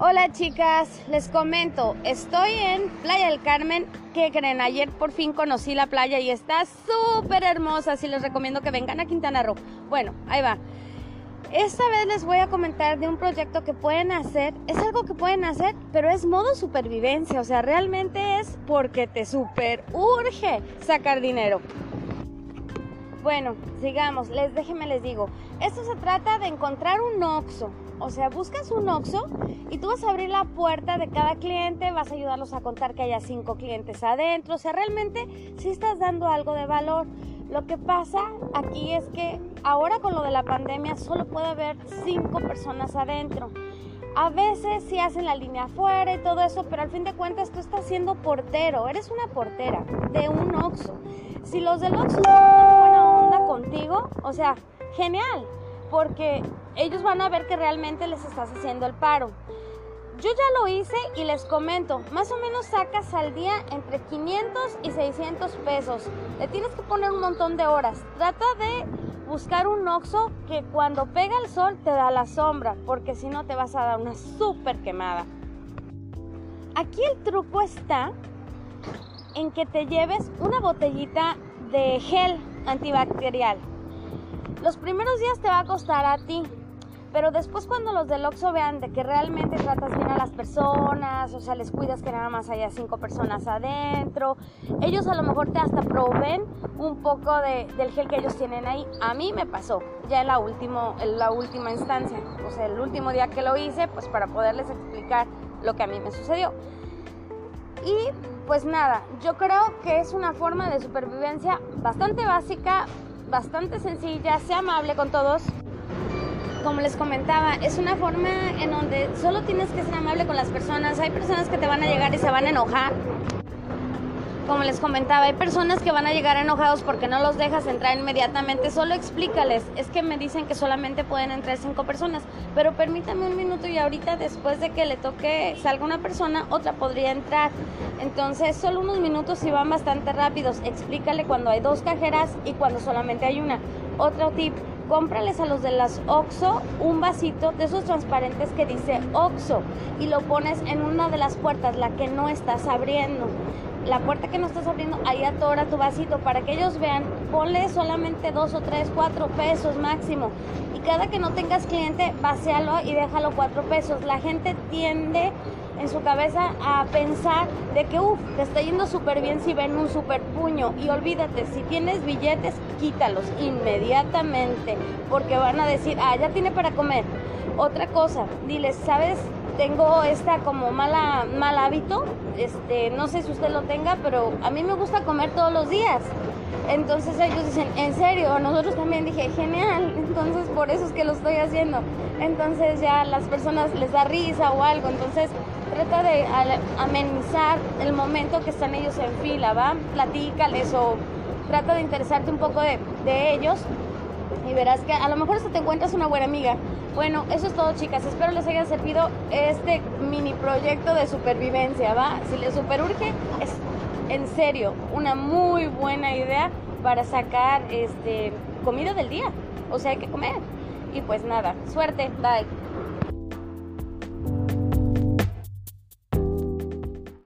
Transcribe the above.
Hola chicas, les comento, estoy en Playa del Carmen. ¿Qué creen? Ayer por fin conocí la playa y está súper hermosa, así les recomiendo que vengan a Quintana Roo. Bueno, ahí va. Esta vez les voy a comentar de un proyecto que pueden hacer. Es algo que pueden hacer, pero es modo supervivencia. O sea, realmente es porque te super urge sacar dinero. Bueno, sigamos. Les déjenme les digo. Esto se trata de encontrar un Oxxo. O sea, buscas un Oxxo y tú vas a abrir la puerta de cada cliente, vas a ayudarlos a contar que haya cinco clientes adentro. O sea, realmente sí estás dando algo de valor. Lo que pasa aquí es que ahora con lo de la pandemia solo puede haber cinco personas adentro. A veces sí hacen la línea afuera y todo eso, pero al fin de cuentas tú estás siendo portero, eres una portera de un Oxxo. Si los del Oxxo contigo, o sea, genial, porque ellos van a ver que realmente les estás haciendo el paro. Yo ya lo hice y les comento, más o menos sacas al día entre 500 y 600 pesos. Le tienes que poner un montón de horas. Trata de buscar un oxo que cuando pega el sol te da la sombra, porque si no te vas a dar una súper quemada. Aquí el truco está en que te lleves una botellita de gel antibacterial. Los primeros días te va a costar a ti, pero después cuando los del Oxxo vean de que realmente tratas bien a las personas, o sea, les cuidas que nada más haya cinco personas adentro, ellos a lo mejor te hasta proveen un poco de, del gel que ellos tienen ahí. A mí me pasó, ya en la, último, en la última instancia, o sea, el último día que lo hice, pues para poderles explicar lo que a mí me sucedió. Y pues nada, yo creo que es una forma de supervivencia bastante básica, bastante sencilla, sea amable con todos. Como les comentaba, es una forma en donde solo tienes que ser amable con las personas. Hay personas que te van a llegar y se van a enojar como les comentaba, hay personas que van a llegar enojados porque no los dejas entrar inmediatamente. Solo explícales. Es que me dicen que solamente pueden entrar cinco personas. Pero permítame un minuto y ahorita después de que le toque salga una persona, otra podría entrar. Entonces, solo unos minutos y van bastante rápidos. Explícale cuando hay dos cajeras y cuando solamente hay una. Otro tip, cómprales a los de las OXO un vasito de esos transparentes que dice OXO y lo pones en una de las puertas, la que no estás abriendo la puerta que no estás abriendo, ahí atora tu vasito para que ellos vean, ponle solamente dos o tres, cuatro pesos máximo. Y cada que no tengas cliente, vacialo y déjalo cuatro pesos. La gente tiende en su cabeza a pensar de que, uff, te está yendo súper bien si ven un súper puño. Y olvídate, si tienes billetes, quítalos inmediatamente, porque van a decir, ah, ya tiene para comer. Otra cosa, diles, ¿sabes? Tengo esta como mala mal hábito, este, no sé si usted lo tenga, pero a mí me gusta comer todos los días. Entonces ellos dicen, ¿en serio? Nosotros también dije, genial. Entonces por eso es que lo estoy haciendo. Entonces ya las personas les da risa o algo. Entonces trata de amenizar el momento que están ellos en fila, ¿va? Platícales o trata de interesarte un poco de, de ellos y verás que a lo mejor hasta te encuentras una buena amiga bueno, eso es todo, chicas. Espero les haya servido este mini proyecto de supervivencia, ¿va? Si les superurge, es en serio una muy buena idea para sacar este comida del día. O sea, hay que comer. Y pues nada, suerte, bye.